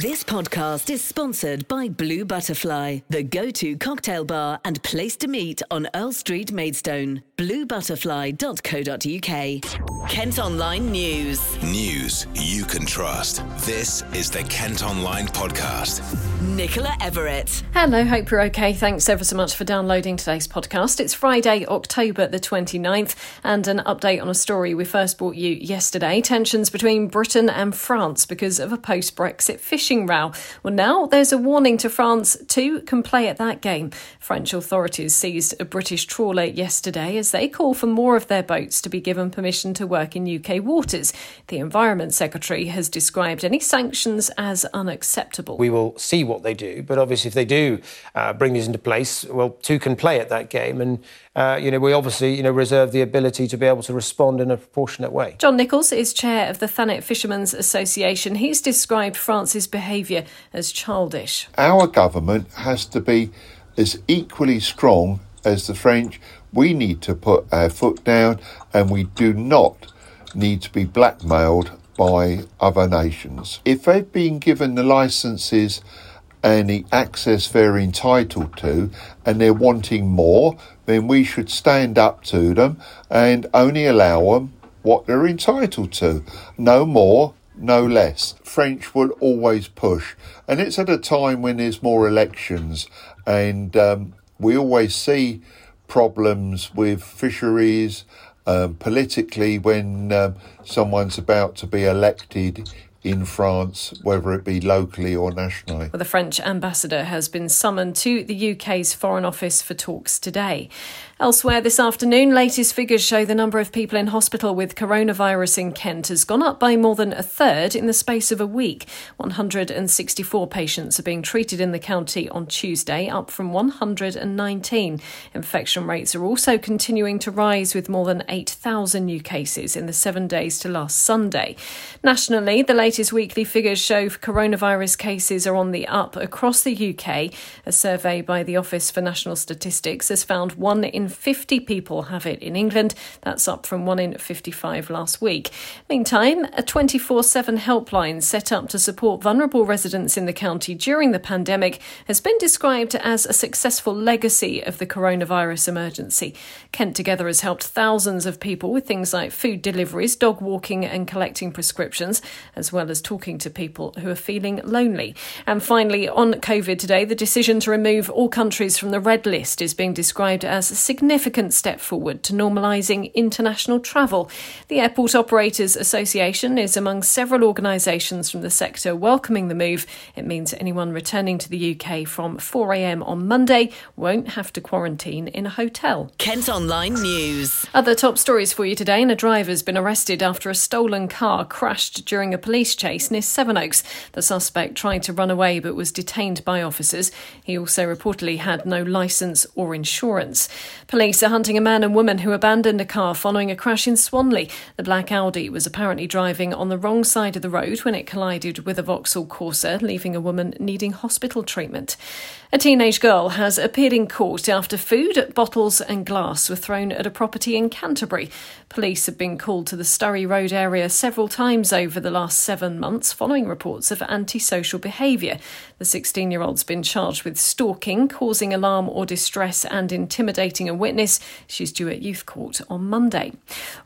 This podcast is sponsored by Blue Butterfly, the go to cocktail bar and place to meet on Earl Street, Maidstone. BlueButterfly.co.uk. Kent Online News. News you can trust. This is the Kent Online Podcast. Nicola Everett. Hello, hope you're okay. Thanks ever so much for downloading today's podcast. It's Friday, October the 29th, and an update on a story we first brought you yesterday tensions between Britain and France because of a post Brexit fishing row. Well, now there's a warning to France two can play at that game. French authorities seized a British trawler yesterday as they call for more of their boats to be given permission to work in UK waters. The Environment Secretary has described any sanctions as unacceptable. We will see what they do, but obviously, if they do uh, bring these into place, well, two can play at that game, and uh, you know we obviously you know reserve the ability to be able to respond in a proportionate way. John Nichols is chair of the Thanet Fishermen's Association. He's described France's behaviour as childish. Our government has to be as equally strong as the French. We need to put our foot down, and we do not need to be blackmailed by other nations. If they've been given the licenses the access they're entitled to, and they're wanting more, then we should stand up to them and only allow them what they're entitled to. No more, no less. French will always push, and it's at a time when there's more elections, and um, we always see problems with fisheries um, politically when um, someone's about to be elected in France, whether it be locally or nationally. Well, the French ambassador has been summoned to the UK's Foreign Office for talks today. Elsewhere this afternoon, latest figures show the number of people in hospital with coronavirus in Kent has gone up by more than a third in the space of a week. 164 patients are being treated in the county on Tuesday, up from 119. Infection rates are also continuing to rise with more than 8,000 new cases in the seven days to last Sunday. Nationally, the latest weekly figures show coronavirus cases are on the up across the UK. A survey by the Office for National Statistics has found one in 50 people have it in England. That's up from 1 in 55 last week. Meantime, a 24 7 helpline set up to support vulnerable residents in the county during the pandemic has been described as a successful legacy of the coronavirus emergency. Kent Together has helped thousands of people with things like food deliveries, dog walking, and collecting prescriptions, as well as talking to people who are feeling lonely. And finally, on COVID today, the decision to remove all countries from the red list is being described as a significant step forward to normalising international travel. The Airport Operators Association is among several organisations from the sector welcoming the move. It means anyone returning to the UK from 4am on Monday won't have to quarantine in a hotel. Kent Online News. Other top stories for you today, a driver's been arrested after a stolen car crashed during a police chase near Sevenoaks. The suspect tried to run away but was detained by officers. He also reportedly had no licence or insurance. Police are hunting a man and woman who abandoned a car following a crash in Swanley. The black Audi was apparently driving on the wrong side of the road when it collided with a Vauxhall Corsa, leaving a woman needing hospital treatment. A teenage girl has appeared in court after food, bottles, and glass were thrown at a property in Canterbury. Police have been called to the Sturry Road area several times over the last seven months following reports of antisocial behaviour. The 16 year old's been charged with stalking, causing alarm or distress, and intimidating a witness. She's due at youth court on Monday.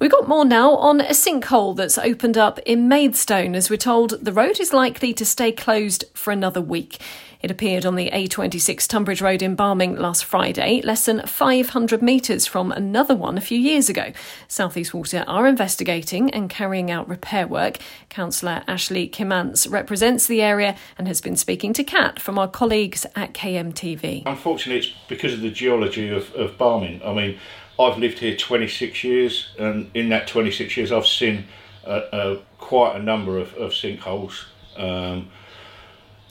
We've got more now on a sinkhole that's opened up in Maidstone. As we're told, the road is likely to stay closed for another week. It appeared on the A26 Tonbridge Road in Barming last Friday, less than 500 metres from another one a few years ago. South East Water are investigating and carrying out repair work. Councillor Ashley Kimantz represents the area and has been speaking to Kat from our colleagues at KMTV. Unfortunately, it's because of the geology of, of Barming. I mean, I've lived here 26 years, and in that 26 years, I've seen quite a number of, of sinkholes. Um,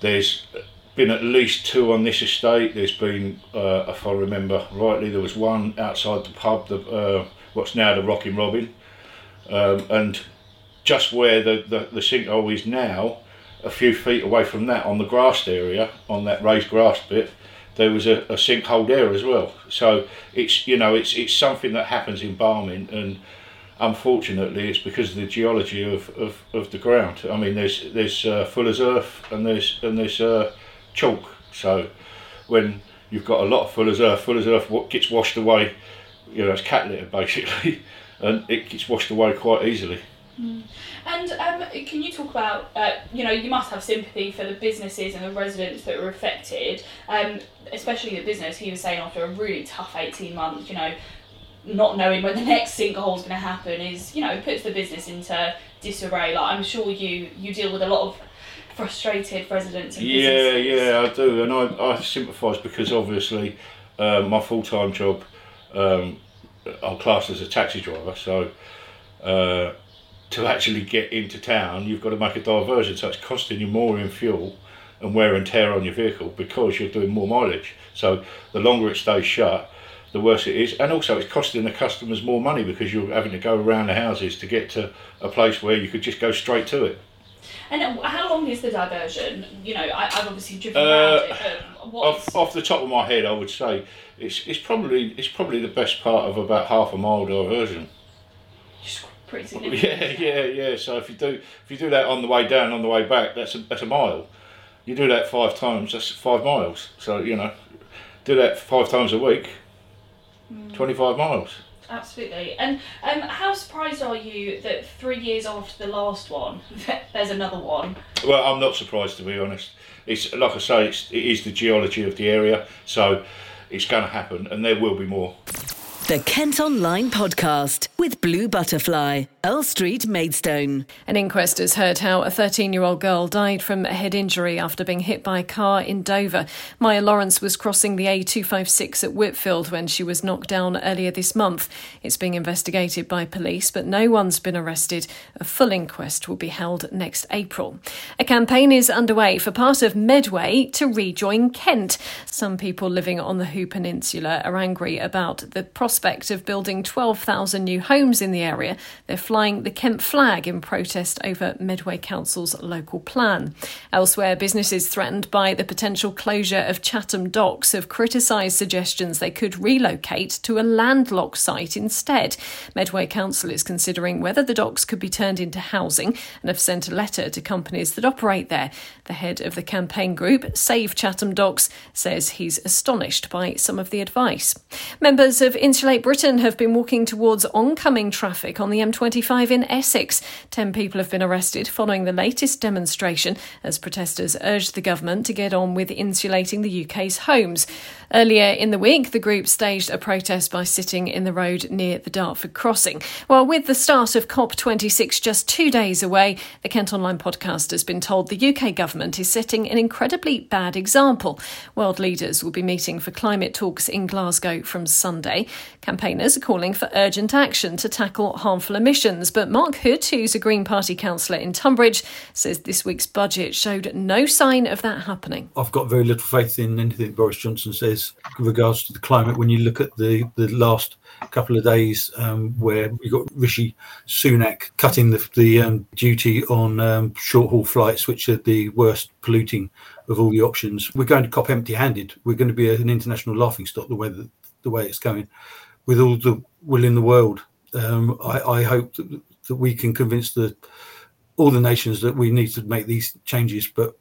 there's been at least two on this estate. There's been, uh, if I remember rightly, there was one outside the pub, the, uh, what's now the Rocking Robin, um, and just where the, the, the sinkhole is now, a few feet away from that, on the grassed area, on that raised grass bit, there was a, a sinkhole there as well. So it's you know it's it's something that happens in Barming, and unfortunately, it's because of the geology of, of, of the ground. I mean, there's there's uh, fuller's earth and there's and there's uh, chalk. So when you've got a lot of fuller's earth, fuller's earth what gets washed away, you know, it's cat litter basically, and it gets washed away quite easily. Mm. And um, can you talk about, uh, you know, you must have sympathy for the businesses and the residents that were affected, um, especially the business. He was saying after a really tough 18 months, you know, not knowing when the next sinkhole is going to happen is, you know, puts the business into disarray. Like I'm sure you you deal with a lot of frustrated residents. And yeah, businesses. yeah, I do, and I I sympathise because obviously uh, my full time job, um, I'm classed as a taxi driver, so. Uh, to actually get into town, you've got to make a diversion, so it's costing you more in fuel and wear and tear on your vehicle because you're doing more mileage. So the longer it stays shut, the worse it is, and also it's costing the customers more money because you're having to go around the houses to get to a place where you could just go straight to it. And how long is the diversion? You know, I, have obviously driven uh, around it. Off, off the top of my head, I would say it's it's probably it's probably the best part of about half a mile diversion. Pretty significant. Yeah, yeah, yeah. So if you do if you do that on the way down, on the way back, that's a that's a mile. You do that five times, that's five miles. So you know, do that five times a week. Mm. Twenty five miles. Absolutely. And um, how surprised are you that three years after the last one, there's another one? Well, I'm not surprised to be honest. It's like I say, it's, it is the geology of the area, so it's going to happen, and there will be more. The Kent Online Podcast with Blue Butterfly, Earl Street, Maidstone. An inquest has heard how a 13 year old girl died from a head injury after being hit by a car in Dover. Maya Lawrence was crossing the A256 at Whitfield when she was knocked down earlier this month. It's being investigated by police, but no one's been arrested. A full inquest will be held next April. A campaign is underway for part of Medway to rejoin Kent. Some people living on the Hoo Peninsula are angry about the prospect of building 12,000 new homes in the area, they're flying the Kent flag in protest over Medway Council's local plan. Elsewhere, businesses threatened by the potential closure of Chatham Docks have criticised suggestions they could relocate to a landlocked site instead. Medway Council is considering whether the docks could be turned into housing and have sent a letter to companies that operate there. The head of the campaign group, Save Chatham Docks, says he's astonished by some of the advice. Members of Insulate Britain have been walking towards oncoming traffic on the M25 in Essex. Ten people have been arrested following the latest demonstration as protesters urged the government to get on with insulating the UK's homes. Earlier in the week, the group staged a protest by sitting in the road near the Dartford crossing. Well, with the start of COP26 just two days away, the Kent Online podcast has been told the UK government is setting an incredibly bad example. World leaders will be meeting for climate talks in Glasgow from Sunday. Campaigners are calling for urgent action to tackle harmful emissions, but Mark Hood, who's a Green Party councillor in Tonbridge, says this week's budget showed no sign of that happening. I've got very little faith in anything Boris Johnson says with regards to the climate. When you look at the, the last couple of days um, where you got Rishi Sunak cutting the, the um, duty on um, short haul flights, which are the worst polluting of all the options. We're going to cop empty handed. We're going to be an international laughing stock the way that, the way it's going with all the will in the world. Um, I, I, hope that, that we can convince the all the nations that we need to make these changes, but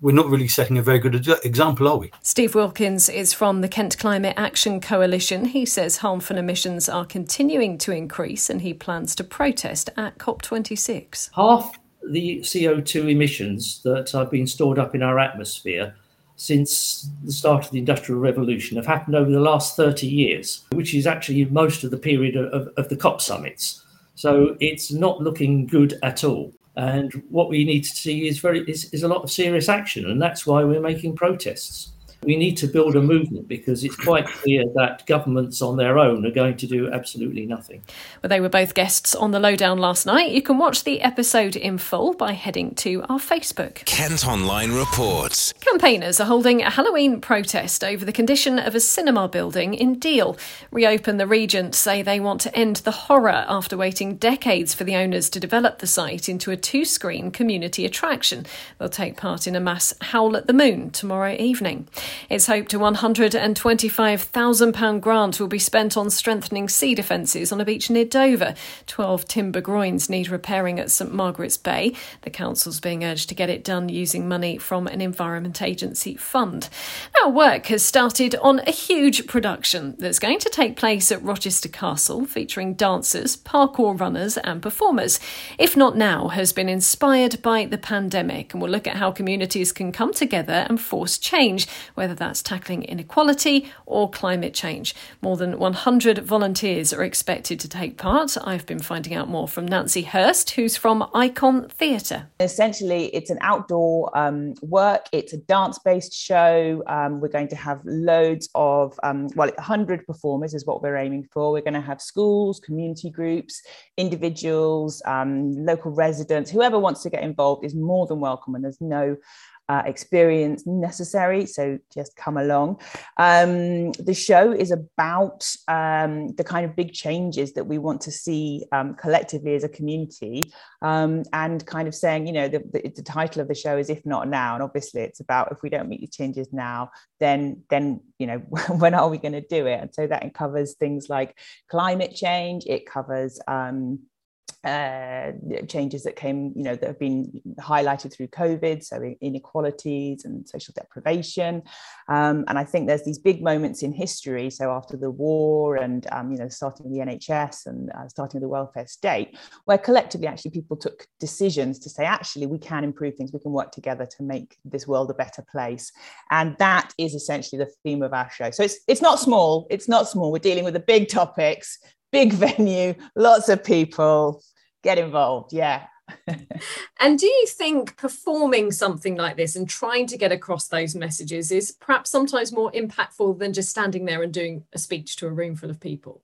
we're not really setting a very good example, are we? Steve Wilkins is from the Kent Climate Action Coalition. He says harmful emissions are continuing to increase and he plans to protest at COP26. Half the CO2 emissions that have been stored up in our atmosphere since the start of the Industrial Revolution have happened over the last 30 years, which is actually most of the period of, of the COP summits. So it's not looking good at all. And what we need to see is very is, is a lot of serious action, and that's why we're making protests. We need to build a movement because it's quite clear that governments on their own are going to do absolutely nothing. Well, they were both guests on the lowdown last night. You can watch the episode in full by heading to our Facebook. Kent Online reports. Campaigners are holding a Halloween protest over the condition of a cinema building in Deal. Reopen the Regent say they want to end the horror after waiting decades for the owners to develop the site into a two screen community attraction. They'll take part in a mass Howl at the Moon tomorrow evening. It's hoped a £125,000 grant will be spent on strengthening sea defences on a beach near Dover. Twelve timber groins need repairing at St Margaret's Bay. The council's being urged to get it done using money from an Environment Agency fund. Now, work has started on a huge production that's going to take place at Rochester Castle, featuring dancers, parkour runners, and performers. If Not Now has been inspired by the pandemic and will look at how communities can come together and force change, whether that's tackling inequality or climate change. More than 100 volunteers are expected to take part. I've been finding out more from Nancy Hirst, who's from Icon Theatre. Essentially, it's an outdoor um, work, it's a dance based show. Um, we're going to have loads of, um, well, 100 performers is what we're aiming for. We're going to have schools, community groups, individuals, um, local residents, whoever wants to get involved is more than welcome, and there's no uh, experience necessary. So just come along. Um, the show is about um, the kind of big changes that we want to see um, collectively as a community, um, and kind of saying, you know, the, the, the, title of the show is "If Not Now," and obviously it's about if we don't meet the changes now, then then you know when are we going to do it? And so that covers things like climate change. It covers um, uh, changes that came, you know, that have been highlighted through COVID, so inequalities and social deprivation. Um, and I think there's these big moments in history. So after the war and, um, you know, starting the NHS and uh, starting the welfare state, where collectively actually people took decisions to say, actually, we can improve things, we can work together to make this world a better place. And that is essentially the theme of our show. So it's, it's not small, it's not small. We're dealing with the big topics, big venue, lots of people, get involved. Yeah. and do you think performing something like this and trying to get across those messages is perhaps sometimes more impactful than just standing there and doing a speech to a room full of people?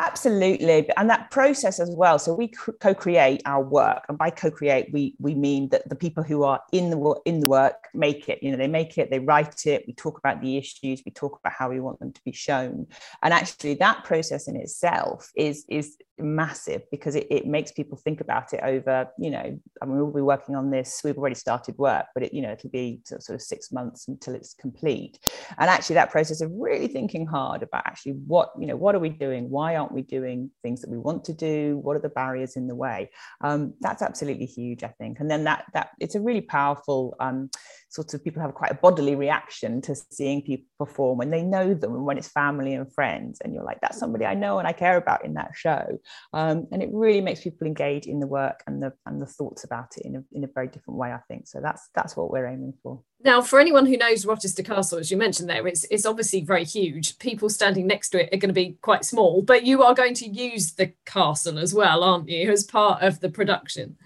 Absolutely, and that process as well. So we co-create our work, and by co-create, we we mean that the people who are in the in the work make it. You know, they make it, they write it. We talk about the issues, we talk about how we want them to be shown, and actually, that process in itself is is massive because it, it makes people think about it over. You know, I mean, we'll be working on this. We've already started work, but it you know it'll be sort of six months until it's complete. And actually, that process of really thinking hard about actually what you know what are we doing why aren't we doing things that we want to do? What are the barriers in the way? Um, that's absolutely huge i think. And then that that it's a really powerful um, sort of people have quite a bodily reaction to seeing people perform when they know them and when it's family and friends and you're like that's somebody i know and i care about in that show um, and it really makes people engage in the work and the and the thoughts about it in a, in a very different way i think so that's that's what we're aiming for now, for anyone who knows Rochester Castle, as you mentioned there, it's, it's obviously very huge. People standing next to it are going to be quite small, but you are going to use the castle as well, aren't you, as part of the production?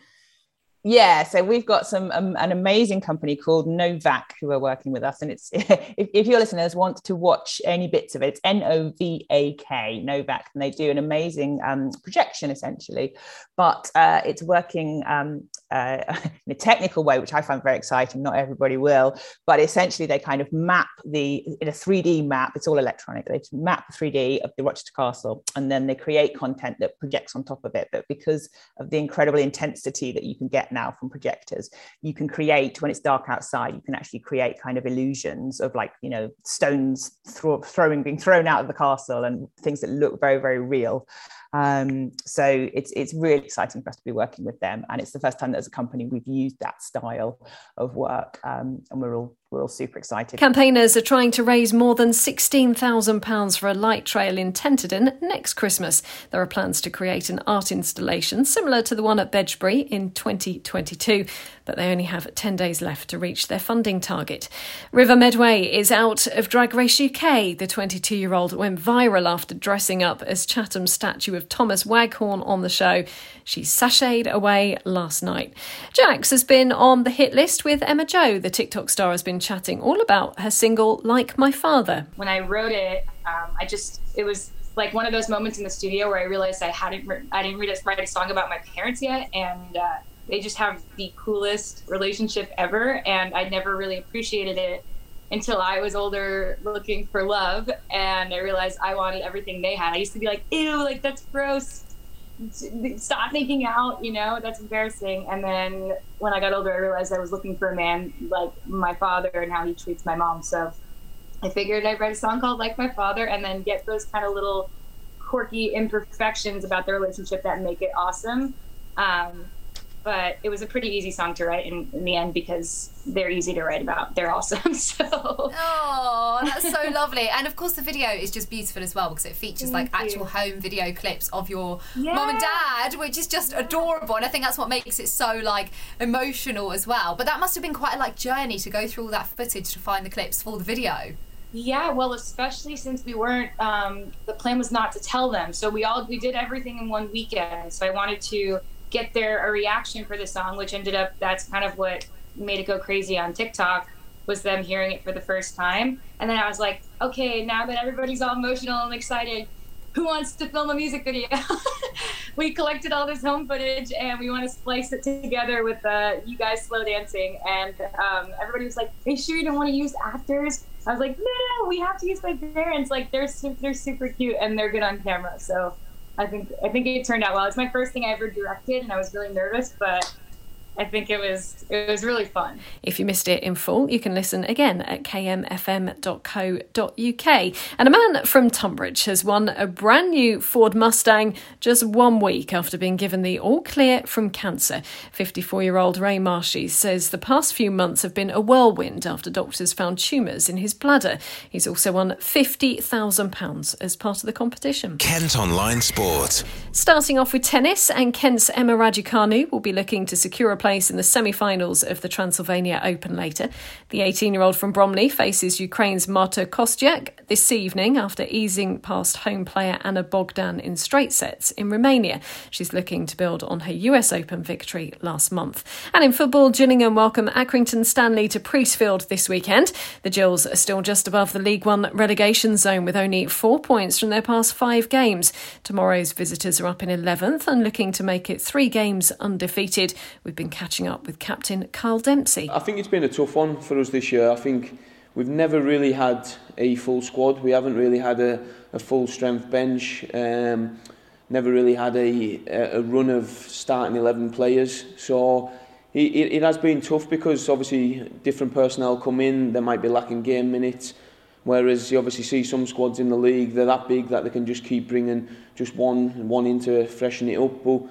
Yeah so we've got some um, an amazing company called novak who are working with us and it's if, if your listeners want to watch any bits of it it's n-o-v-a-k novak and they do an amazing um, projection essentially. But uh, it's working um, uh, in a technical way which i find very exciting not everybody will but essentially they kind of map the in a 3d map it's all electronic they map the 3d of the rochester castle and then they create content that projects on top of it. But because of the incredible intensity that you can get now from projectors you can create when it's dark outside you can actually create kind of illusions of like you know stones throw, throwing being thrown out of the castle and things that look very very real um, so it's it's really exciting for us to be working with them and it's the first time that as a company we've used that style of work um, and we're all we're all super excited. Campaigners are trying to raise more than £16,000 for a light trail in Tenterden next Christmas. There are plans to create an art installation similar to the one at Bedgebury in 2022, but they only have 10 days left to reach their funding target. River Medway is out of Drag Race UK. The 22 year old went viral after dressing up as Chatham's statue of Thomas Waghorn on the show. She sashayed away last night. Jax has been on the hit list with Emma Joe. The TikTok star has been chatting all about her single Like My Father. When I wrote it, um, I just, it was like one of those moments in the studio where I realized I hadn't, I didn't write a song about my parents yet. And uh, they just have the coolest relationship ever. And I never really appreciated it until I was older looking for love. And I realized I wanted everything they had. I used to be like, ew, like that's gross stop making out, you know, that's embarrassing. And then when I got older, I realized I was looking for a man like my father and how he treats my mom. So I figured I'd write a song called Like My Father and then get those kind of little quirky imperfections about the relationship that make it awesome. Um, but it was a pretty easy song to write in, in, the end because they're easy to write about. They're awesome. So oh, that's so lovely. And of course, the video is just beautiful as well because it features Thank like you. actual home video clips of your Yeah. mum and dad, which is just adorable. And I think that's what makes it so like emotional as well. But that must have been quite a like journey to go through all that footage to find the clips for the video. Yeah, well, especially since we weren't. Um, the plan was not to tell them, so we all we did everything in one weekend. So I wanted to get their a reaction for the song, which ended up that's kind of what made it go crazy on TikTok was them hearing it for the first time. And then I was like, okay, now that everybody's all emotional and excited, who wants to film a music video? we collected all this home footage and we want to splice it together with uh, you guys slow dancing. And um, everybody was like, "Are you sure you don't want to use actors?" I was like, "No, no, we have to use my parents. Like they're su- they're super cute and they're good on camera." So I think I think it turned out well. It's my first thing I ever directed, and I was really nervous, but I think it was it was really fun. If you missed it in full, you can listen again at kmfm.co.uk. And a man from Tonbridge has won a brand new Ford Mustang just one week after being given the all clear from cancer. 54 year old Ray Marshy says the past few months have been a whirlwind after doctors found tumours in his bladder. He's also won £50,000 as part of the competition. Kent Online Sport. Starting off with tennis, and Kent's Emma Raducanu will be looking to secure a place in the semi finals of the Transylvania Open later. The 18 year old from Bromley faces Ukraine's Marta Kostyuk this evening after easing past home player Anna Bogdan in straight sets in Romania. She's looking to build on her US Open victory last month. And in football, Gillingham welcome Accrington Stanley to Priestfield this weekend. The Gills are still just above the League One relegation zone with only four points from their past five games. Tomorrow's visitors are up in 11th and looking to make it three games undefeated. We've been catching up with captain Kyle Dempsey. I think it's been a tough one for us this year. I think we've never really had a full squad. We haven't really had a, a full strength bench. Um, never really had a, a run of starting 11 players. So it, it, has been tough because obviously different personnel come in, they might be lacking game minutes. Whereas you obviously see some squads in the league, they're that big that they can just keep bringing just one one in to freshen it up. But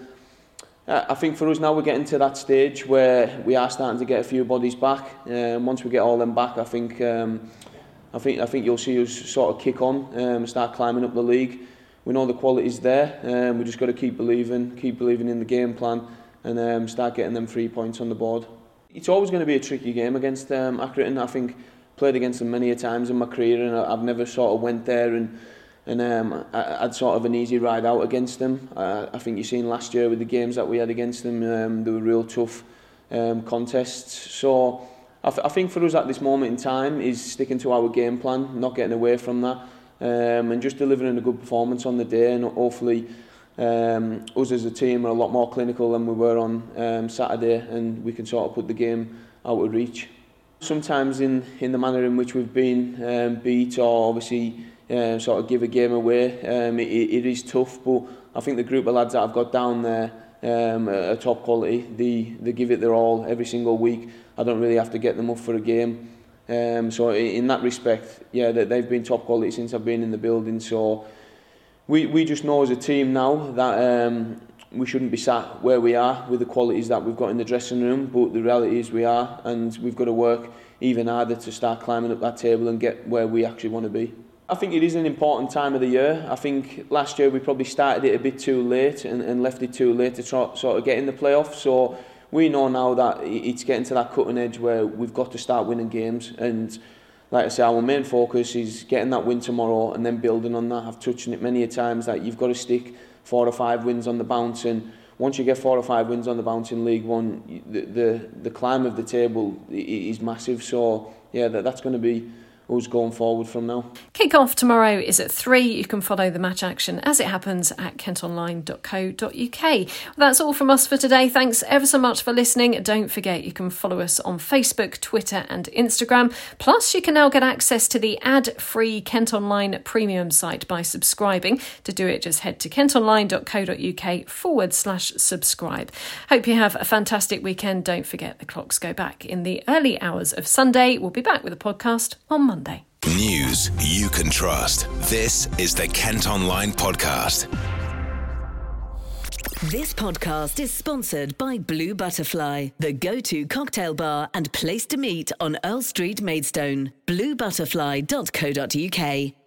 Uh, I think for us now we're getting to that stage where we are starting to get a few bodies back. Um, once we get all them back, I think um, I think I think you'll see us sort of kick on, um, start climbing up the league. We know the quality's there. Um, we just got to keep believing, keep believing in the game plan, and um, start getting them three points on the board. It's always going to be a tricky game against um, Accrington. I think played against them many a times in my career, and I've never sort of went there and and um, I, I'd sort of an easy ride out against them. Uh, I think you've seen last year with the games that we had against them, um, they were real tough um, contests. So I, th- I think for us at this moment in time is sticking to our game plan, not getting away from that, um, and just delivering a good performance on the day, and hopefully. Um, us as a team are a lot more clinical than we were on um, Saturday and we can sort of put the game out of reach. Sometimes in, in the manner in which we've been um, beat or obviously um, sort of give a game away, um, it, it is tough but I think the group of lads that I've got down there um, are top quality. They, they give it their all every single week. I don't really have to get them up for a game. Um, so in that respect, yeah, they, they've been top quality since I've been in the building. So we, we just know as a team now that um, we shouldn't be sat where we are with the qualities that we've got in the dressing room, but the reality is we are, and we've got to work even harder to start climbing up that table and get where we actually want to be. I think it is an important time of the year. I think last year we probably started it a bit too late and, and left it too late to try, sort of get in the playoffs. So we know now that it's getting to that cutting edge where we've got to start winning games. And like I say, our main focus is getting that win tomorrow and then building on that. I've touched on it many a times that you've got to stick four or five wins on the bounce. And once you get four or five wins on the bounce in League One, the, the, the climb of the table is massive. So yeah, that, that's going to be us going forward from now. Kick off tomorrow is at 3. You can follow the match action as it happens at kentonline.co.uk. Well, that's all from us for today. Thanks ever so much for listening. Don't forget you can follow us on Facebook, Twitter, and Instagram. Plus, you can now get access to the ad free Kent Online premium site by subscribing. To do it, just head to kentonline.co.uk forward slash subscribe. Hope you have a fantastic weekend. Don't forget the clocks go back in the early hours of Sunday. We'll be back with a podcast on Monday. News you can trust. This is the Kent Online Podcast. This podcast is sponsored by Blue Butterfly, the go to cocktail bar and place to meet on Earl Street, Maidstone. BlueButterfly.co.uk.